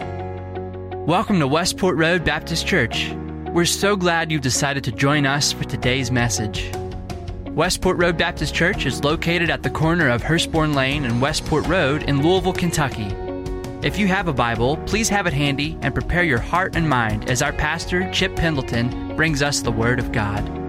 Welcome to Westport Road Baptist Church. We're so glad you've decided to join us for today's message. Westport Road Baptist Church is located at the corner of Hurstbourne Lane and Westport Road in Louisville, Kentucky. If you have a Bible, please have it handy and prepare your heart and mind as our pastor, Chip Pendleton, brings us the Word of God.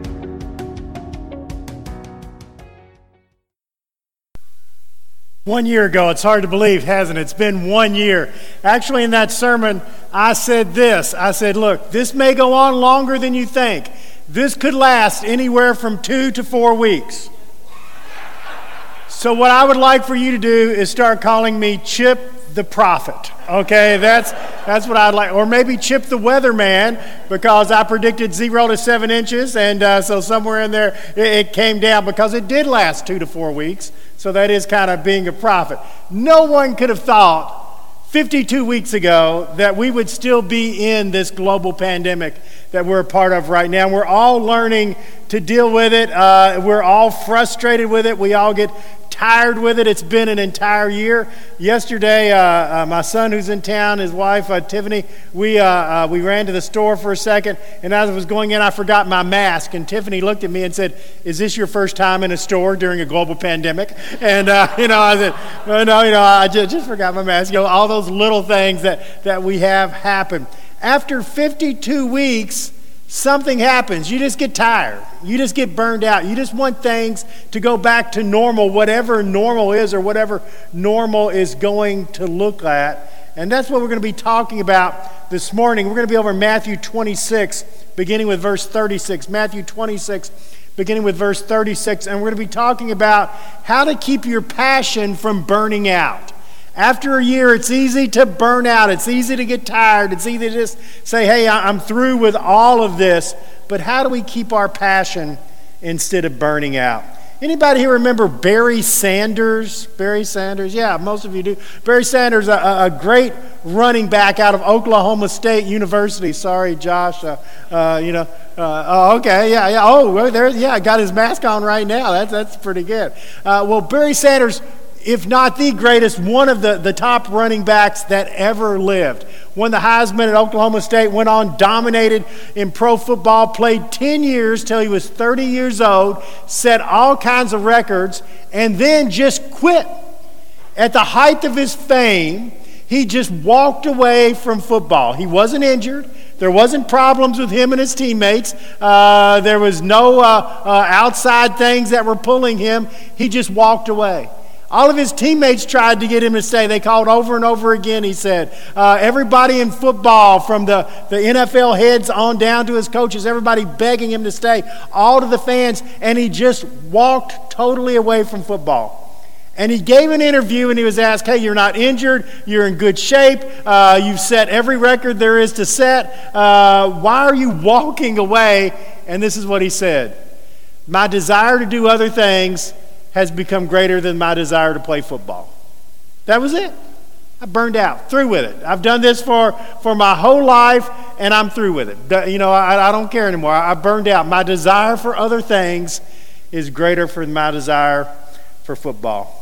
One year ago, it's hard to believe, hasn't it? It's been one year. Actually, in that sermon, I said this I said, Look, this may go on longer than you think. This could last anywhere from two to four weeks. So, what I would like for you to do is start calling me Chip the Prophet. Okay, that's, that's what I'd like. Or maybe Chip the Weatherman because I predicted zero to seven inches, and uh, so somewhere in there it, it came down because it did last two to four weeks. So that is kind of being a prophet. No one could have thought 52 weeks ago that we would still be in this global pandemic that we're a part of right now. We're all learning to deal with it. Uh, we're all frustrated with it. We all get tired with it. It's been an entire year. Yesterday, uh, uh, my son, who's in town, his wife uh, Tiffany, we uh, uh, we ran to the store for a second, and as I was going in, I forgot my mask. And Tiffany looked at me and said, "Is this your first time in a store during a global pandemic?" And you know, I said, "No, no, you know, I just, just forgot my mask." You know, all those little things that that we have happen. After 52 weeks something happens. You just get tired. You just get burned out. You just want things to go back to normal, whatever normal is or whatever normal is going to look at. And that's what we're going to be talking about this morning. We're going to be over Matthew 26, beginning with verse 36. Matthew 26, beginning with verse 36. And we're going to be talking about how to keep your passion from burning out. After a year, it's easy to burn out. It's easy to get tired. It's easy to just say, hey, I'm through with all of this. But how do we keep our passion instead of burning out? Anybody here remember Barry Sanders? Barry Sanders? Yeah, most of you do. Barry Sanders, a, a great running back out of Oklahoma State University. Sorry, Josh. Uh, uh, you know, uh, oh, okay, yeah, yeah. Oh, there, yeah, I got his mask on right now. That's that's pretty good. Uh, well, Barry Sanders if not the greatest, one of the, the top running backs that ever lived. Won the Heisman at Oklahoma State, went on, dominated in pro football, played 10 years till he was 30 years old, set all kinds of records, and then just quit. At the height of his fame, he just walked away from football. He wasn't injured. There wasn't problems with him and his teammates. Uh, there was no uh, uh, outside things that were pulling him. He just walked away. All of his teammates tried to get him to stay. They called over and over again, he said. Uh, everybody in football, from the, the NFL heads on down to his coaches, everybody begging him to stay, all to the fans, and he just walked totally away from football. And he gave an interview and he was asked, Hey, you're not injured. You're in good shape. Uh, you've set every record there is to set. Uh, why are you walking away? And this is what he said My desire to do other things has become greater than my desire to play football. That was it. I burned out, through with it. I've done this for, for my whole life, and I'm through with it. You know, I, I don't care anymore. I burned out. My desire for other things is greater than my desire for football.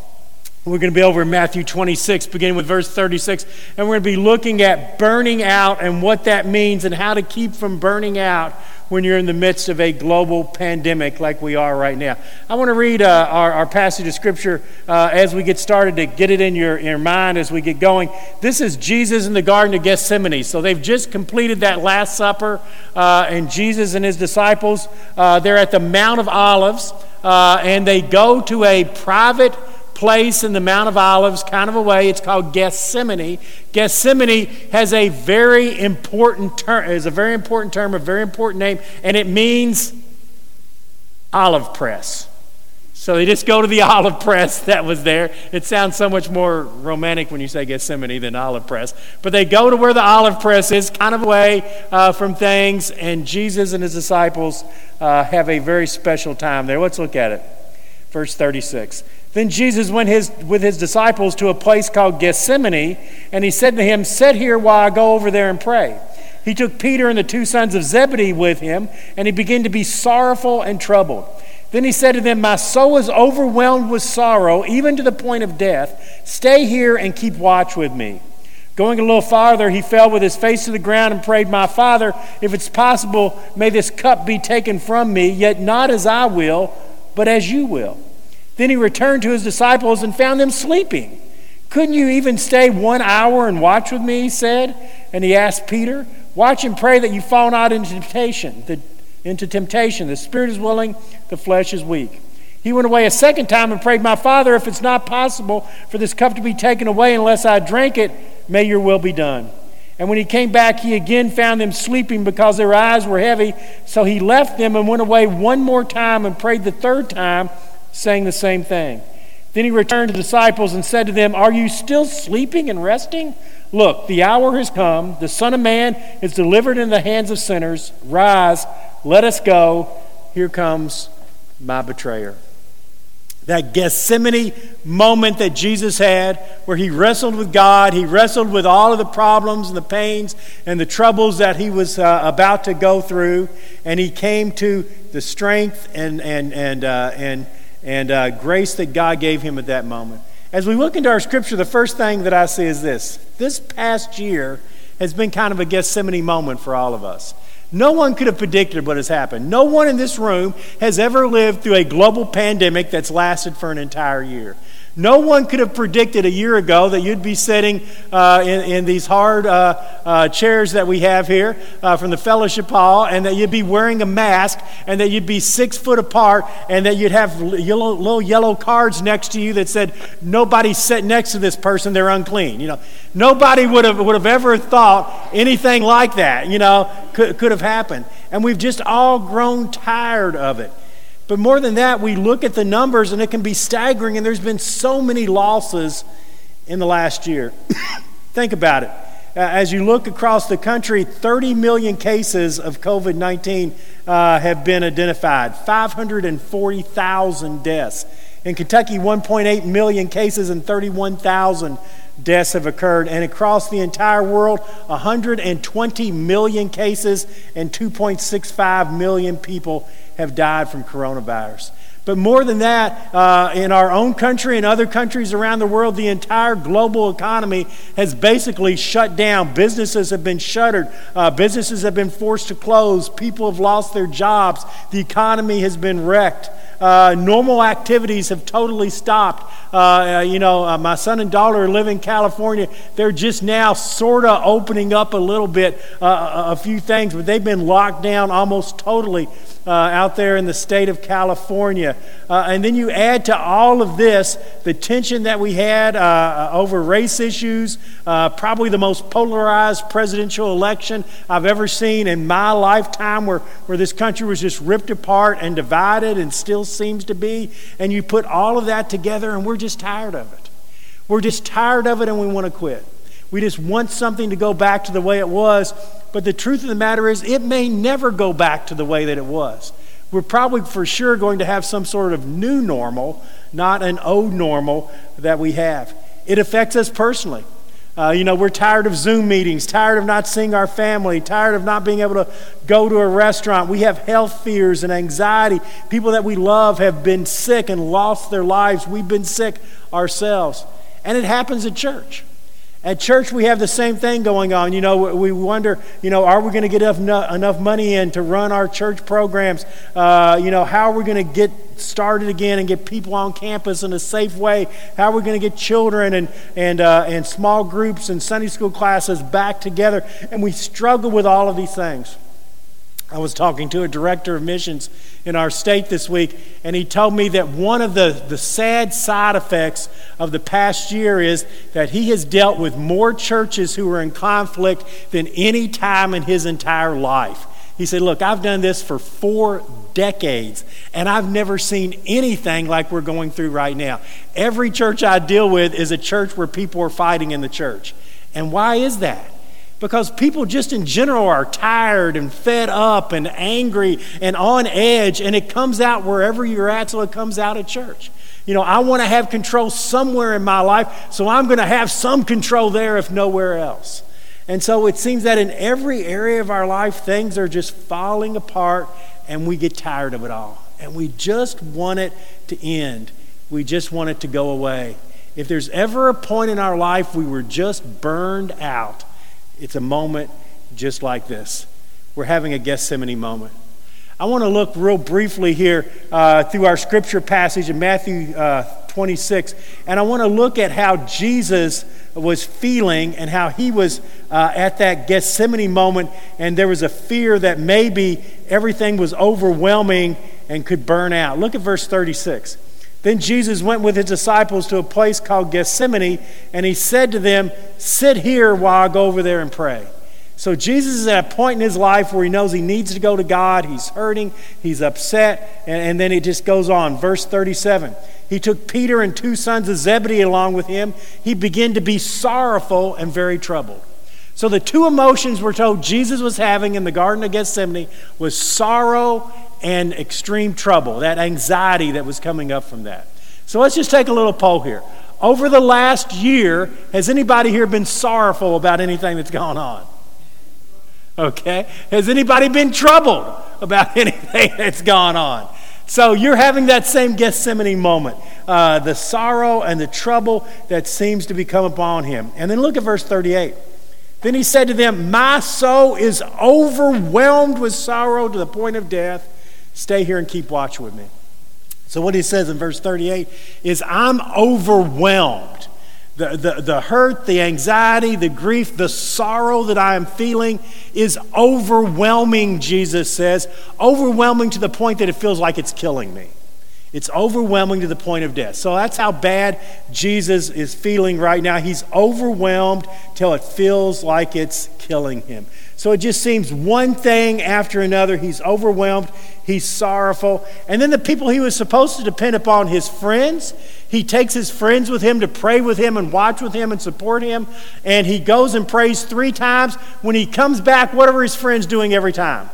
We're going to be over in Matthew 26, beginning with verse 36, and we're going to be looking at burning out and what that means and how to keep from burning out when you're in the midst of a global pandemic like we are right now. I want to read uh, our, our, passage of Scripture uh, as we get started to get it in your, your mind as we get going. This is Jesus in the Garden of Gethsemane. So they've just completed that Last Supper, uh, and Jesus and his disciples, uh, they're at the Mount of Olives, uh, and they go to a private place in the Mount of Olives, kind of a way. It's called Gethsemane. Gethsemane has a very important term, is a very important term, a very important name, and it means olive press. So they just go to the olive press that was there. It sounds so much more romantic when you say Gethsemane than olive press. But they go to where the olive press is, kind of away uh, from things, and Jesus and his disciples uh, have a very special time there. Let's look at it. Verse 36. Then Jesus went his, with his disciples to a place called Gethsemane, and he said to him, Sit here while I go over there and pray. He took Peter and the two sons of Zebedee with him, and he began to be sorrowful and troubled. Then he said to them, My soul is overwhelmed with sorrow, even to the point of death. Stay here and keep watch with me. Going a little farther, he fell with his face to the ground and prayed, My Father, if it's possible, may this cup be taken from me, yet not as I will, but as you will. Then he returned to his disciples and found them sleeping. Couldn't you even stay one hour and watch with me? He said. And he asked Peter, Watch and pray that you fall not into temptation. The, into temptation. The spirit is willing, the flesh is weak. He went away a second time and prayed, My Father, if it's not possible for this cup to be taken away unless I drink it, may your will be done. And when he came back, he again found them sleeping because their eyes were heavy. So he left them and went away one more time and prayed the third time, saying the same thing. Then he returned to the disciples and said to them, Are you still sleeping and resting? Look, the hour has come. The Son of Man is delivered in the hands of sinners. Rise, let us go. Here comes my betrayer. That Gethsemane moment that Jesus had, where he wrestled with God, he wrestled with all of the problems and the pains and the troubles that he was uh, about to go through, and he came to the strength and, and, and, uh, and, and uh, grace that God gave him at that moment. As we look into our scripture, the first thing that I see is this this past year has been kind of a Gethsemane moment for all of us. No one could have predicted what has happened. No one in this room has ever lived through a global pandemic that's lasted for an entire year. No one could have predicted a year ago that you'd be sitting uh, in, in, these hard uh, uh, chairs that we have here uh, from the fellowship hall, and that you'd be wearing a mask, and that you'd be six foot apart, and that you'd have yellow, little yellow cards next to you that said, Nobody sit next to this person, they're unclean. You know, nobody would have, would have ever thought anything like that, you know, could, could have happened. And we've just all grown tired of it. But more than that, we look at the numbers and it can be staggering, and there's been so many losses in the last year. Think about it. Uh, as you look across the country, 30 million cases of COVID 19 uh, have been identified, 540,000 deaths. In Kentucky, 1.8 million cases and 31,000 deaths have occurred. And across the entire world, 120 million cases and 2.65 million people have died from coronavirus. But more than that, uh, in our own country and other countries around the world, the entire global economy has basically shut down. Businesses have been shuttered, uh, businesses have been forced to close, people have lost their jobs, the economy has been wrecked. Uh, normal activities have totally stopped. Uh, uh you know, uh, my son and daughter live in California. They're just now sort of opening up a little bit, uh, a few things, but they've been locked down almost totally out there in the state of California. And then you add to all of this the tension that we had over race issues, probably the most polarized presidential election I've ever seen in my lifetime, where, where this country was just ripped apart and divided and still seems to be. And you put all of that together, and we're just tired of it. We're just tired of it, and we want to quit. We just want something to go back to the way it was. But the truth of the matter is, it may never go back to the way that it was. We're probably for sure going to have some sort of new normal, not an old normal that we have. It affects us personally. Uh, you know, we're tired of Zoom meetings, tired of not seeing our family, tired of not being able to go to a restaurant. We have health fears and anxiety. People that we love have been sick and lost their lives. We've been sick ourselves. And it happens at church. At church, we have the same thing going on. You know, we wonder, you know, are we going to get enough, enough money in to run our church programs? Uh, you know, how are we going to get started again and get people on campus in a safe way? How are we going to get children and, and, uh, and small groups and Sunday school classes back together? And we struggle with all of these things. I was talking to a director of missions in our state this week, and he told me that one of the, the sad side effects of the past year is that he has dealt with more churches who are in conflict than any time in his entire life. He said, Look, I've done this for four decades, and I've never seen anything like we're going through right now. Every church I deal with is a church where people are fighting in the church. And why is that? Because people just in general are tired and fed up and angry and on edge, and it comes out wherever you're at, so it comes out at church. You know, I want to have control somewhere in my life, so I'm going to have some control there if nowhere else. And so it seems that in every area of our life, things are just falling apart, and we get tired of it all. And we just want it to end, we just want it to go away. if there's ever a point in our life we were just burned out, it's a moment just like this. We're having a Gethsemane moment. I want to look real briefly here uh, through our scripture passage in Matthew uh, 26, and I want to look at how Jesus was feeling and how he was uh, at that Gethsemane moment, and there was a fear that maybe everything was overwhelming and could burn out. Look at verse 36. Then Jesus went with his disciples to a place called Gethsemane, and he said to them, Sit here while I go over there and pray. So Jesus is at a point in his life where he knows he needs to go to God. He's hurting, he's upset, and, and then it just goes on. Verse 37 He took Peter and two sons of Zebedee along with him. He began to be sorrowful and very troubled. So the two emotions we're told Jesus was having in the Garden of Gethsemane was sorrow and extreme trouble, that anxiety that was coming up from that. So let's just take a little poll here. Over the last year, has anybody here been sorrowful about anything that's gone on? Okay? Has anybody been troubled about anything that's gone on? So you're having that same Gethsemane moment, uh, the sorrow and the trouble that seems to be come upon him. And then look at verse 38. Then he said to them, My soul is overwhelmed with sorrow to the point of death. Stay here and keep watch with me. So, what he says in verse 38 is, I'm overwhelmed. The, the, the hurt, the anxiety, the grief, the sorrow that I am feeling is overwhelming, Jesus says. Overwhelming to the point that it feels like it's killing me. It's overwhelming to the point of death. So that's how bad Jesus is feeling right now. He's overwhelmed till it feels like it's killing him. So it just seems one thing after another. He's overwhelmed, he's sorrowful. And then the people he was supposed to depend upon, his friends, he takes his friends with him to pray with him and watch with him and support him. And he goes and prays three times. When he comes back, what are his friends doing every time?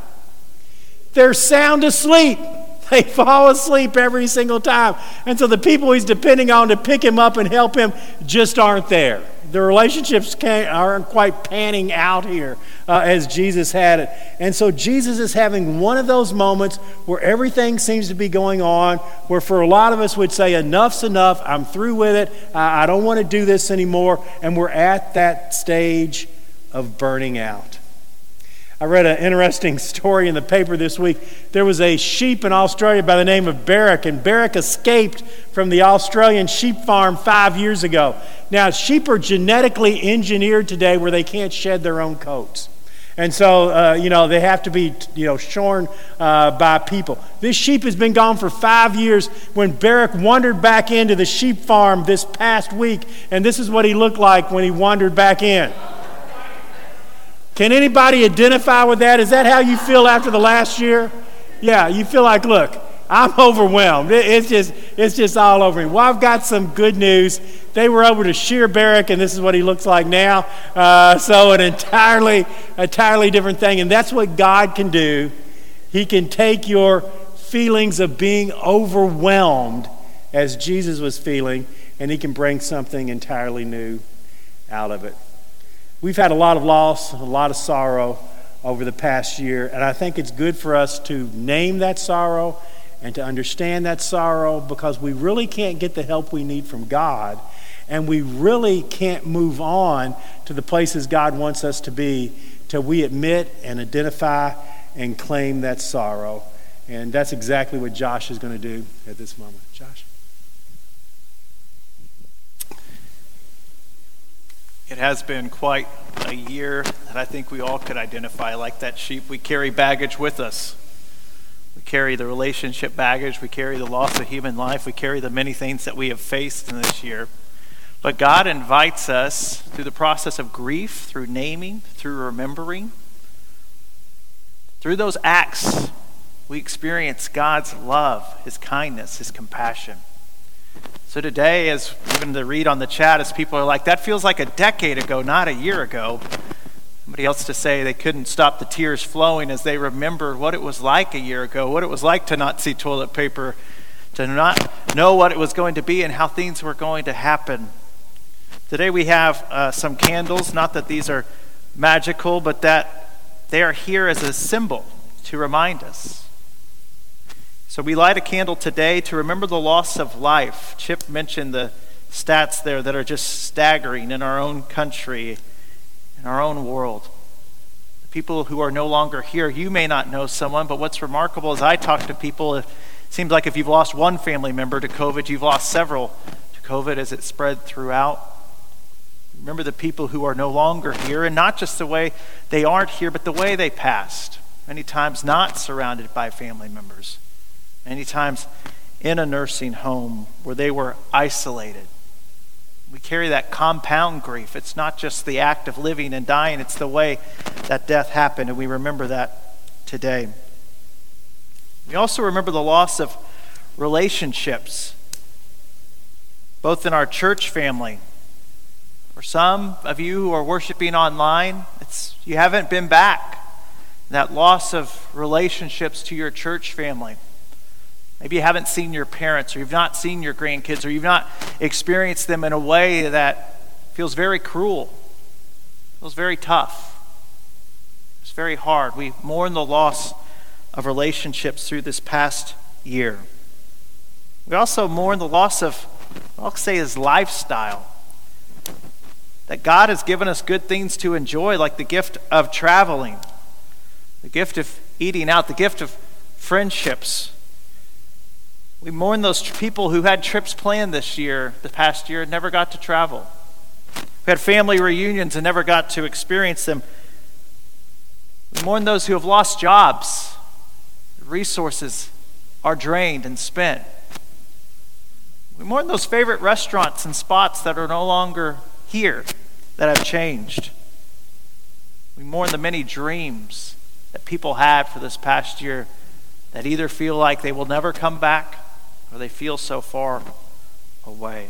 They're sound asleep. They fall asleep every single time. And so the people he's depending on to pick him up and help him just aren't there. The relationships aren't quite panning out here uh, as Jesus had it. And so Jesus is having one of those moments where everything seems to be going on, where for a lot of us would say, enough's enough, I'm through with it, I, I don't want to do this anymore. And we're at that stage of burning out. I read an interesting story in the paper this week. There was a sheep in Australia by the name of Baarack, and Baarack escaped from the Australian sheep farm five years ago. Now, sheep are genetically engineered today where they can't shed their own coats. And so, uh, you know, they have to be, you know, shorn uh, by people. This sheep has been gone for five years. When Baarack wandered back into the sheep farm this past week, and this is what he looked like when he wandered back in. Can anybody identify with that? Is that how you feel after the last year? Yeah, you feel like, look, I'm overwhelmed. It's just, it's just all over me. Well, I've got some good news. They were over to shear Baarack, and this is what he looks like now. Uh, so an entirely, entirely different thing. And that's what God can do. He can take your feelings of being overwhelmed, as Jesus was feeling, and he can bring something entirely new out of it. We've had a lot of loss, a lot of sorrow over the past year, and I think it's good for us to name that sorrow and to understand that sorrow because we really can't get the help we need from God, and we really can't move on to the places God wants us to be till we admit and identify and claim that sorrow. And that's exactly what Josh is going to do at this moment. Josh? It has been quite a year that I think we all could identify. Like that sheep, we carry baggage with us. We carry the relationship baggage, we carry the loss of human life, we carry the many things that we have faced in this year. But God invites us through the process of grief, through naming, through remembering. Through those acts, we experience God's love, His kindness, His compassion. So today, as even to read on the chat, as people are like, that feels like a decade ago, not a year ago. Somebody else to say they couldn't stop the tears flowing as they remember what it was like a year ago, what it was like to not see toilet paper, to not know what it was going to be and how things were going to happen. Today we have uh, some candles, not that these are magical, but that they are here as a symbol to remind us so we light a candle today to remember the loss of life. Chip mentioned the stats there that are just staggering in our own country, in our own world. The people who are no longer here, you may not know someone, but what's remarkable is I talk to people, it seems like if you've lost one family member to COVID, you've lost several to COVID as it spread throughout. Remember the people who are no longer here, and not just the way they aren't here, but the way they passed. Many times not surrounded by family members. Many times in a nursing home where they were isolated. We carry that compound grief. It's not just the act of living and dying, it's the way that death happened, and we remember that today. We also remember the loss of relationships, both in our church family for some of you who are worshiping online, it's, you haven't been back. That loss of relationships to your church family. Maybe you haven't seen your parents, or you've not seen your grandkids, or you've not experienced them in a way that feels very cruel, feels very tough. It's very hard. We mourn the loss of relationships through this past year. We also mourn the loss of, I'll say, his lifestyle that God has given us good things to enjoy, like the gift of traveling, the gift of eating out, the gift of friendships. We mourn those people who had trips planned this year, the past year, and never got to travel. We had family reunions and never got to experience them. We mourn those who have lost jobs. Resources are drained and spent. We mourn those favorite restaurants and spots that are no longer here that have changed. We mourn the many dreams that people had for this past year that either feel like they will never come back or they feel so far away.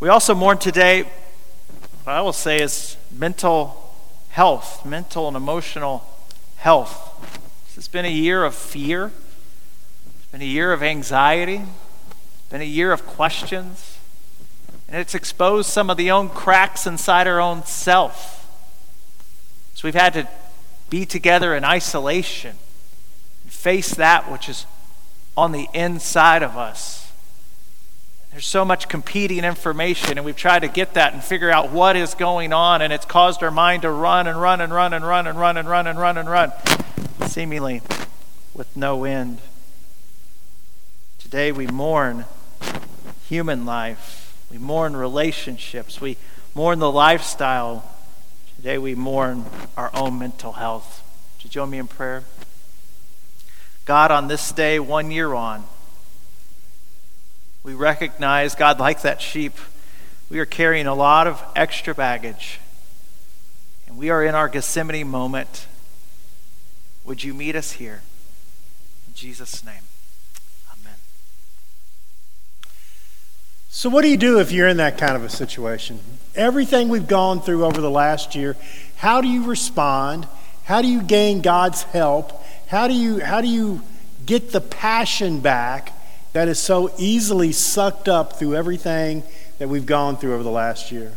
We also mourn today, what I will say is mental health, mental and emotional health. Has been a year of fear, it's been a year of anxiety, it's been a year of questions. And it's exposed some of the own cracks inside our own self. So we've had to be together in isolation and face that which is on the inside of us. There's so much competing information, and we've tried to get that and figure out what is going on, and it's caused our mind to run and run and run and run and run and run and run and run, seemingly with no end. Today we mourn human life we mourn relationships. We mourn the lifestyle. Today we mourn our own mental health. Would you join me in prayer? God, on this day, one year on, we recognize, God, like that sheep, we are carrying a lot of extra baggage. And we are in our Gethsemane moment. Would you meet us here? In Jesus' name. Amen. So, what do you do if you're in that kind of a situation? Everything we've gone through over the last year, how do you respond? How do you gain God's help? How do you, how do you get the passion back that is so easily sucked up through everything that we've gone through over the last year?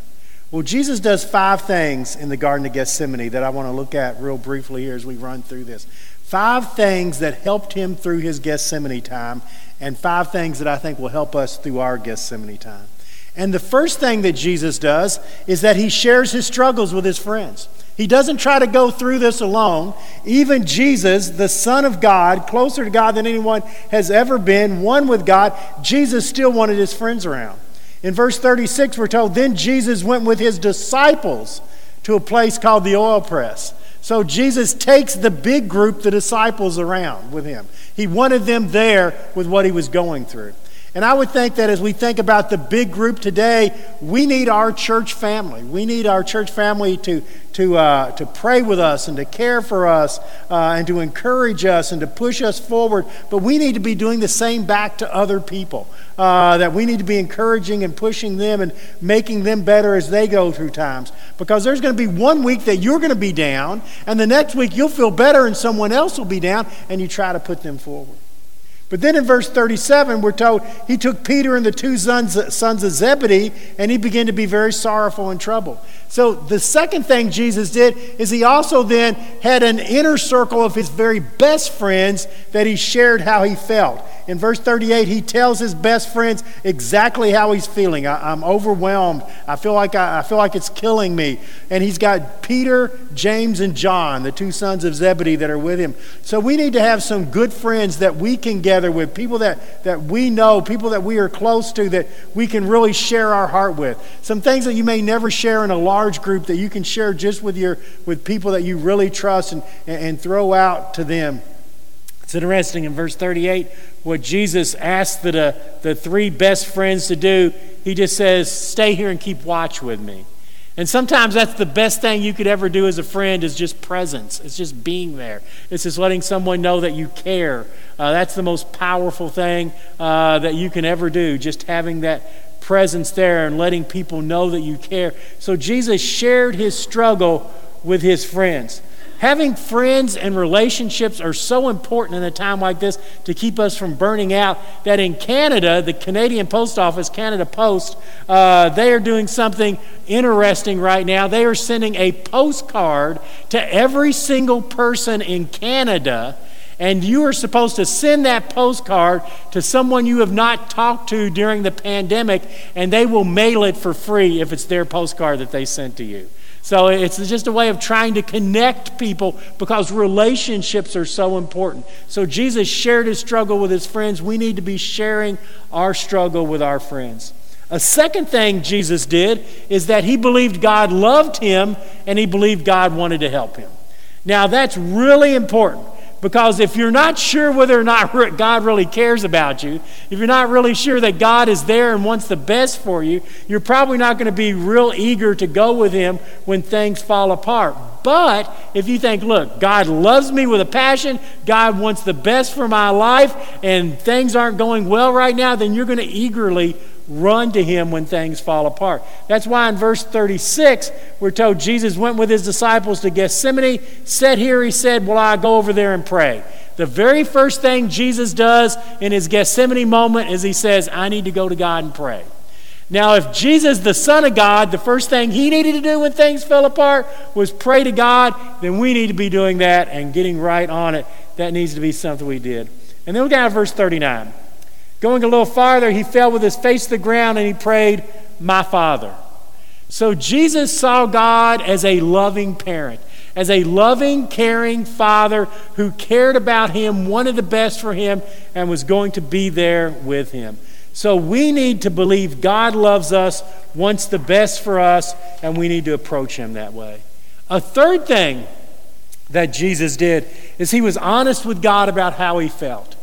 Well, Jesus does five things in the Garden of Gethsemane that I want to look at real briefly here as we run through this. Five things that helped him through his Gethsemane time and five things that I think will help us through our Gethsemane time. And the first thing that Jesus does is that he shares his struggles with his friends. He doesn't try to go through this alone. Even Jesus, the Son of God, closer to God than anyone has ever been, one with God, Jesus still wanted his friends around. In verse 36, we're told, Then Jesus went with his disciples to a place called the oil press. So Jesus takes the big group, the disciples, around with him. He wanted them there with what he was going through. And I would think that as we think about the big group today, we need our church family. We need our church family to, to, uh, to pray with us and to care for us uh, and to encourage us and to push us forward. But we need to be doing the same back to other people. Uh, that we need to be encouraging and pushing them and making them better as they go through times. Because there's going to be one week that you're going to be down, and the next week you'll feel better and someone else will be down, and you try to put them forward. But then in verse 37, we're told he took Peter and the two sons, sons of Zebedee and he began to be very sorrowful and troubled. So the second thing Jesus did is he also then had an inner circle of his very best friends that he shared how he felt. In verse 38, he tells his best friends exactly how he's feeling. I, am overwhelmed. I feel, like I, I feel like it's killing me. And he's got Peter, James, and John, the two sons of Zebedee, that are with him. So we need to have some good friends that we can gather with, people that, that we know, people that we are close to, that we can really share our heart with. Some things that you may never share in a large group that you can share just with, your, with people that you really trust and, and throw out to them. It's interesting in verse 38 what Jesus asked the, the three best friends to do. He just says, Stay here and keep watch with me. And sometimes that's the best thing you could ever do as a friend is just presence. It's just being there. It's just letting someone know that you care. Uh, that's the most powerful thing uh, that you can ever do, just having that presence there and letting people know that you care. So Jesus shared his struggle with his friends. Having friends and relationships are so important in a time like this to keep us from burning out that in Canada, the Canadian Post Office, Canada Post, uh, they are doing something interesting right now. They are sending a postcard to every single person in Canada. And you are supposed to send that postcard to someone you have not talked to during the pandemic, and they will mail it for free if it's their postcard that they sent to you. So it's just a way of trying to connect people because relationships are so important. So Jesus shared his struggle with his friends. We need to be sharing our struggle with our friends. A second thing Jesus did is that he believed God loved him and he believed God wanted to help him. Now, that's really important because if you're not sure whether or not God really cares about you, if you're not really sure that God is there and wants the best for you, you're probably not going to be real eager to go with Him when things fall apart. But if you think, look, God loves me with a passion, God wants the best for my life, and things aren't going well right now, then you're going to eagerly run to him when things fall apart. That's why in verse 36, we're told Jesus went with his disciples to Gethsemane, sat here, he said, Well, I go over there and pray. The very first thing Jesus does in his Gethsemane moment is he says, I need to go to God and pray. Now, if Jesus, the Son of God, the first thing he needed to do when things fell apart was pray to God, then we need to be doing that and getting right on it. That needs to be something we did. And then we got verse 39. Going a little farther, he fell with his face to the ground and he prayed, My Father. So Jesus saw God as a loving parent, as a loving, caring father who cared about him, wanted the best for him, and was going to be there with him. So we need to believe God loves us, wants the best for us, and we need to approach him that way. A third thing that Jesus did is he was honest with God about how he felt.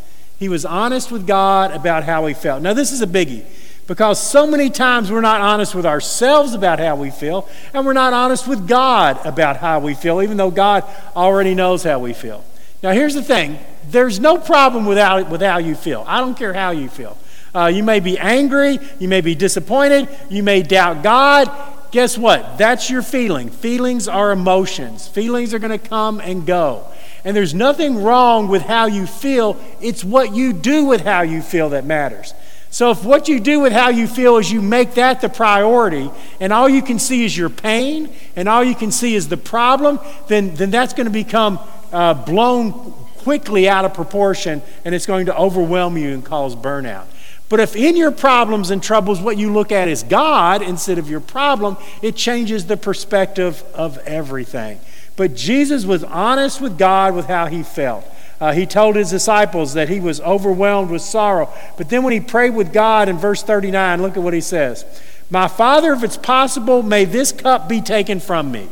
He was honest with God about how he felt. Now, this is a biggie because so many times we're not honest with ourselves about how we feel, and we're not honest with God about how we feel, even though God already knows how we feel. Now, here's the thing there's no problem with how, with how you feel. I don't care how you feel. Uh, you may be angry, you may be disappointed, you may doubt God. Guess what? That's your feeling. Feelings are emotions, feelings are going to come and go. And there's nothing wrong with how you feel, it's what you do with how you feel that matters. So, if what you do with how you feel is you make that the priority, and all you can see is your pain, and all you can see is the problem, then, then that's going to become uh, blown quickly out of proportion, and it's going to overwhelm you and cause burnout. But if in your problems and troubles what you look at is God instead of your problem, it changes the perspective of everything. But Jesus was honest with God with how he felt. Uh, he told his disciples that he was overwhelmed with sorrow. But then when he prayed with God in verse 39, look at what he says My Father, if it's possible, may this cup be taken from me.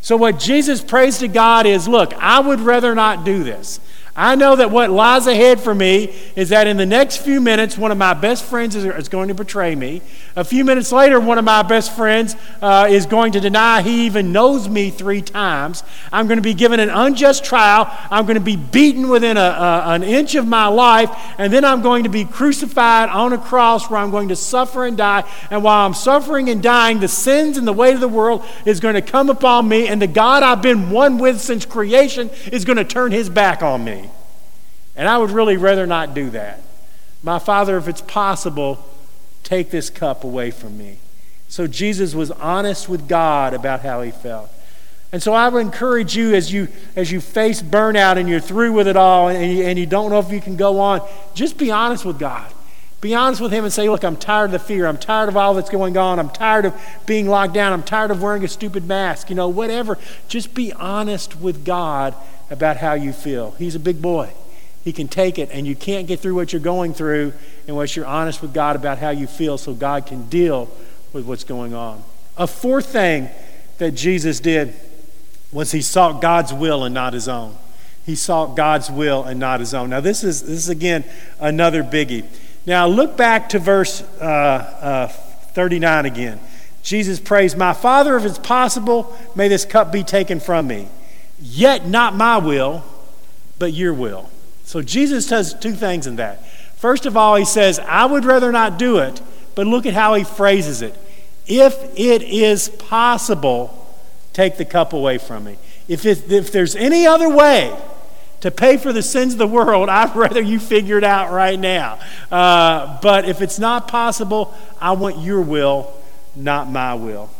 So, what Jesus prays to God is look, I would rather not do this. I know that what lies ahead for me is that in the next few minutes, one of my best friends is, is going to betray me. A few minutes later, one of my best friends uh, is going to deny he even knows me three times. I'm going to be given an unjust trial. I'm going to be beaten within a, a, an inch of my life. And then I'm going to be crucified on a cross where I'm going to suffer and die. And while I'm suffering and dying, the sins and the weight of the world is going to come upon me. And the God I've been one with since creation is going to turn his back on me. And I would really rather not do that. My Father, if it's possible, take this cup away from me. So Jesus was honest with God about how he felt. And so I would encourage you as you as you face burnout and you're through with it all and you, and you don't know if you can go on, just be honest with God. Be honest with Him and say, Look, I'm tired of the fear. I'm tired of all that's going on. I'm tired of being locked down. I'm tired of wearing a stupid mask. You know, whatever. Just be honest with God about how you feel. He's a big boy. He can take it, and you can't get through what you're going through unless you're honest with God about how you feel so God can deal with what's going on. A fourth thing that Jesus did was he sought God's will and not his own. He sought God's will and not his own. Now, this is, this is again another biggie. Now, look back to verse uh, uh, 39 again. Jesus prays, My Father, if it's possible, may this cup be taken from me. Yet not my will, but your will. So Jesus does two things in that. First of all, he says, I would rather not do it, but look at how he phrases it. If it is possible, take the cup away from me. If, it, if there's any other way to pay for the sins of the world, I'd rather you figure it out right now. Uh, but if it's not possible, I want your will, not my will.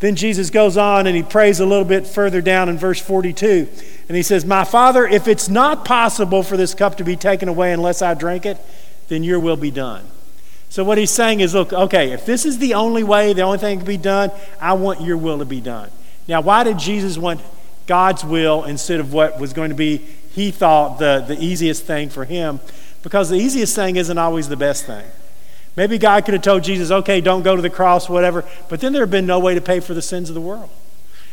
Then Jesus goes on and he prays a little bit further down in verse 42. And he says, My Father, if it's not possible for this cup to be taken away unless I drink it, then your will be done. So what he's saying is, look, okay, if this is the only way, the only thing to be done, I want your will to be done. Now, why did Jesus want God's will instead of what was going to be, he thought, the, the easiest thing for him? Because the easiest thing isn't always the best thing. Maybe God could have told Jesus, okay, don't go to the cross, whatever, but then there had been no way to pay for the sins of the world.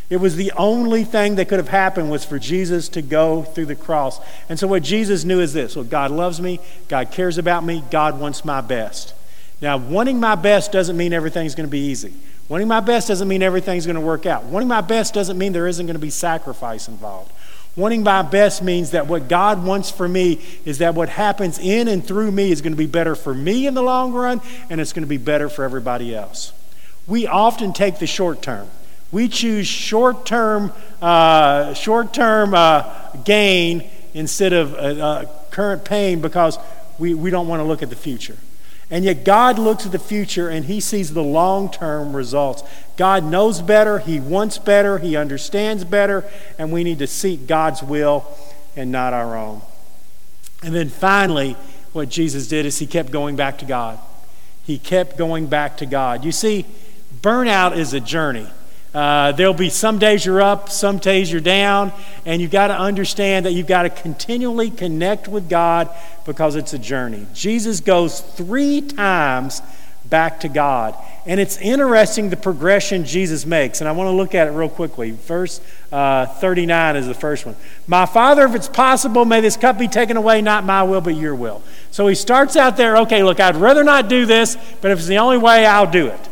It was the only thing that could have happened was for Jesus to go through the cross. And so what Jesus knew is this well, God loves me, God cares about me, God wants my best. Now, wanting my best doesn't mean everything's going to be easy. Wanting my best doesn't mean everything's going to work out. Wanting my best doesn't mean there isn't going to be sacrifice involved. Wanting my best means that what God wants for me is that what happens in and through me is going to be better for me in the long run, and it's going to be better for everybody else. We often take the short term. We choose short term, uh, short term uh, gain instead of uh, uh current pain because we, we don't want to look at the future. And yet, God looks at the future and He sees the long term results. God knows better, He wants better, He understands better, and we need to seek God's will and not our own. And then finally, what Jesus did is He kept going back to God. He kept going back to God. You see, burnout is a journey. Uh, there'll be some days you're up, some days you're down, and you've got to understand that you've got to continually connect with God because it's a journey. Jesus goes three times back to God. And it's interesting the progression Jesus makes. And I want to look at it real quickly. Verse uh, 39 is the first one. My Father, if it's possible, may this cup be taken away, not my will, but your will. So he starts out there, okay, look, I'd rather not do this, but if it's the only way, I'll do it.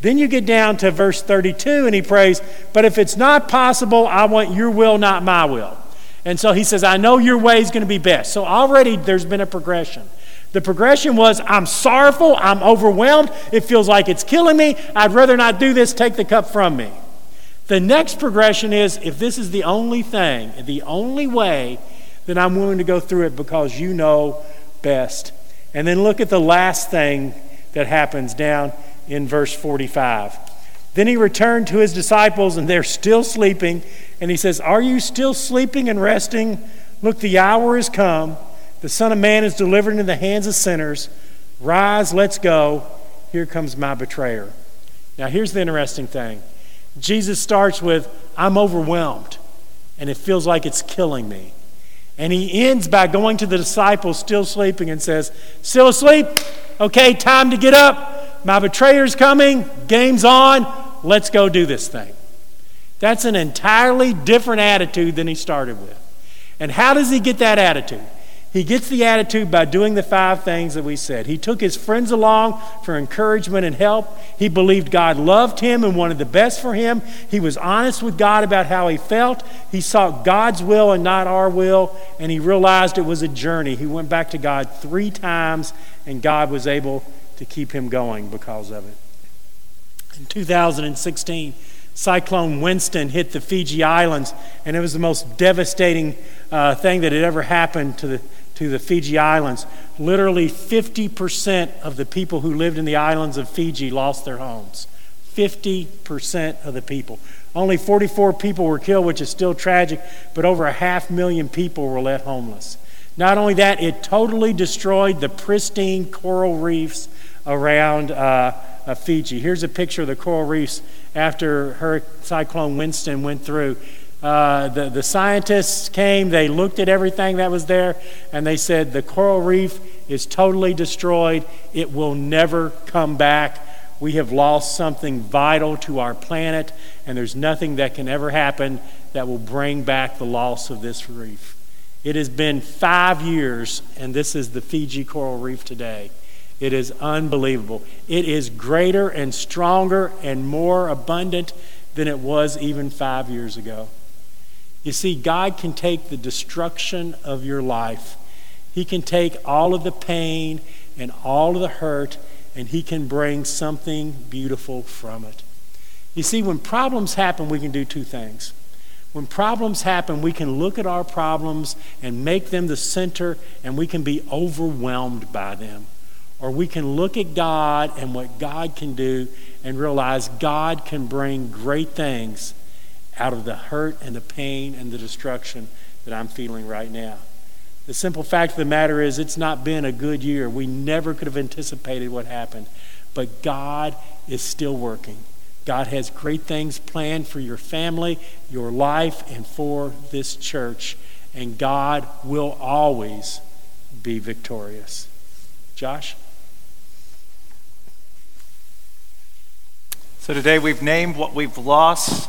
Then you get down to verse 32 and he prays, But if it's not possible, I want your will, not my will. And so he says, I know your way is going to be best. So already there's been a progression. The progression was, I'm sorrowful, I'm overwhelmed, it feels like it's killing me, I'd rather not do this, take the cup from me. The next progression is, if this is the only thing, the only way, then I'm willing to go through it because you know best. And then look at the last thing that happens down in verse 45. Then he returned to his disciples, and they're still sleeping. And he says, Are you still sleeping and resting? Look, the hour has come. The Son of Man is delivered into the hands of sinners. Rise, let's go. Here comes my betrayer. Now, here's the interesting thing Jesus starts with, I'm overwhelmed, and it feels like it's killing me. And he ends by going to the disciples still sleeping and says, Still asleep? Okay, time to get up. My betrayer's coming, game's on, let's go do this thing. That's an entirely different attitude than he started with. And how does he get that attitude? He gets the attitude by doing the five things that we said. He took his friends along for encouragement and help. He believed God loved him and wanted the best for him. He was honest with God about how he felt. He sought God's will and not our will. And he realized it was a journey. He went back to God three times, and God was able to keep him going because of it. In 2016, Cyclone Winston hit the Fiji Islands, and it was the most devastating uh, thing that had ever happened to the, to the Fiji Islands. Literally 50% of the people who lived in the islands of Fiji lost their homes. 50% of the people. Only 44 people were killed, which is still tragic, but over a half million people were left homeless. Not only that, it totally destroyed the pristine coral reefs around uh, uh, Fiji. Here's a picture of the coral reefs after Hurricane Cyclone Winston went through. Uh, the, the scientists came, they looked at everything that was there, and they said the coral reef is totally destroyed. It will never come back. We have lost something vital to our planet, and there's nothing that can ever happen that will bring back the loss of this reef. It has been five years, and this is the Fiji coral reef today. It is unbelievable. It is greater and stronger and more abundant than it was even five years ago. You see, God can take the destruction of your life, He can take all of the pain and all of the hurt, and He can bring something beautiful from it. You see, when problems happen, we can do two things. When problems happen, we can look at our problems and make them the center, and we can be overwhelmed by them. Or we can look at God and what God can do and realize God can bring great things out of the hurt and the pain and the destruction that I'm feeling right now. The simple fact of the matter is, it's not been a good year. We never could have anticipated what happened. But God is still working. God has great things planned for your family, your life, and for this church. And God will always be victorious. Josh? So today we've named what we've lost,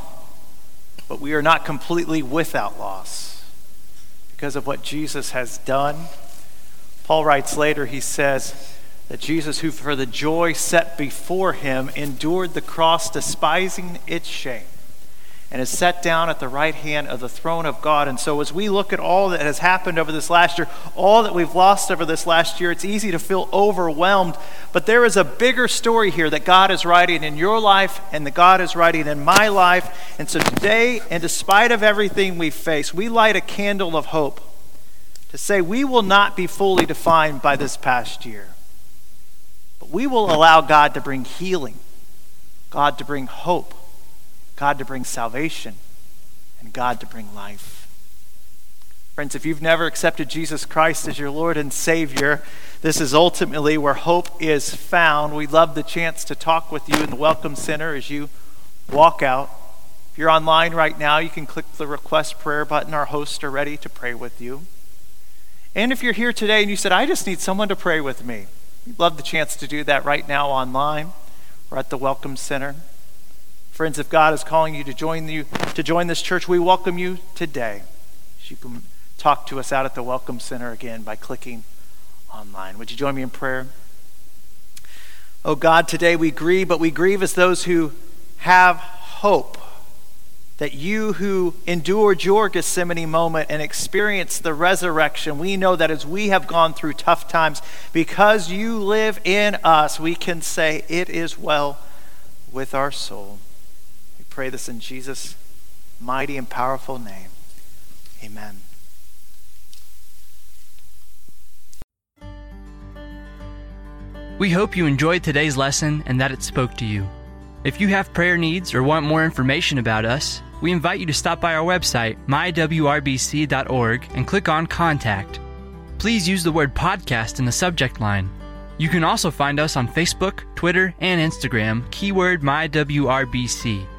but we are not completely without loss because of what Jesus has done. Paul writes later, he says that Jesus, who for the joy set before him endured the cross, despising its shame and is set down at the right hand of the throne of God. And so, as we look at all that has happened over this last year, all that we've lost over this last year, it's easy to feel overwhelmed. But there is a bigger story here that God is writing in your life and that God is writing in my life. And so, today, and despite of everything we face, we light a candle of hope to say we will not be fully defined by this past year, but we will allow God to bring healing, God to bring hope God to bring salvation, and God to bring life. Friends, if you've never accepted Jesus Christ as your Lord and Savior, this is ultimately where hope is found. We love the chance to talk with you in the Welcome Center as you walk out. If you're online right now, you can click the request prayer button. Our hosts are ready to pray with you. And if you're here today and you said, I just need someone to pray with me, we'd love the chance to do that right now online or at the Welcome Center. Friends, if God is calling you to join you to join this church, we welcome you today. You can talk to us out at the Welcome Center again by clicking online. Would you join me in prayer? Oh God, today we grieve, but we grieve as those who have hope that you who endured your Gethsemane moment and experienced the resurrection, we know that as we have gone through tough times, because you live in us, we can say, It is well with our soul pray this in Jesus' mighty and powerful name. Amen. We hope you enjoyed today's lesson and that it spoke to you. If you have prayer needs or want more information about us, we invite you to stop by our website, mywrbc.org, and click on Contact. Please use the word podcast in the subject line. You can also find us on Facebook, Twitter, and Instagram, keyword MyWRBC.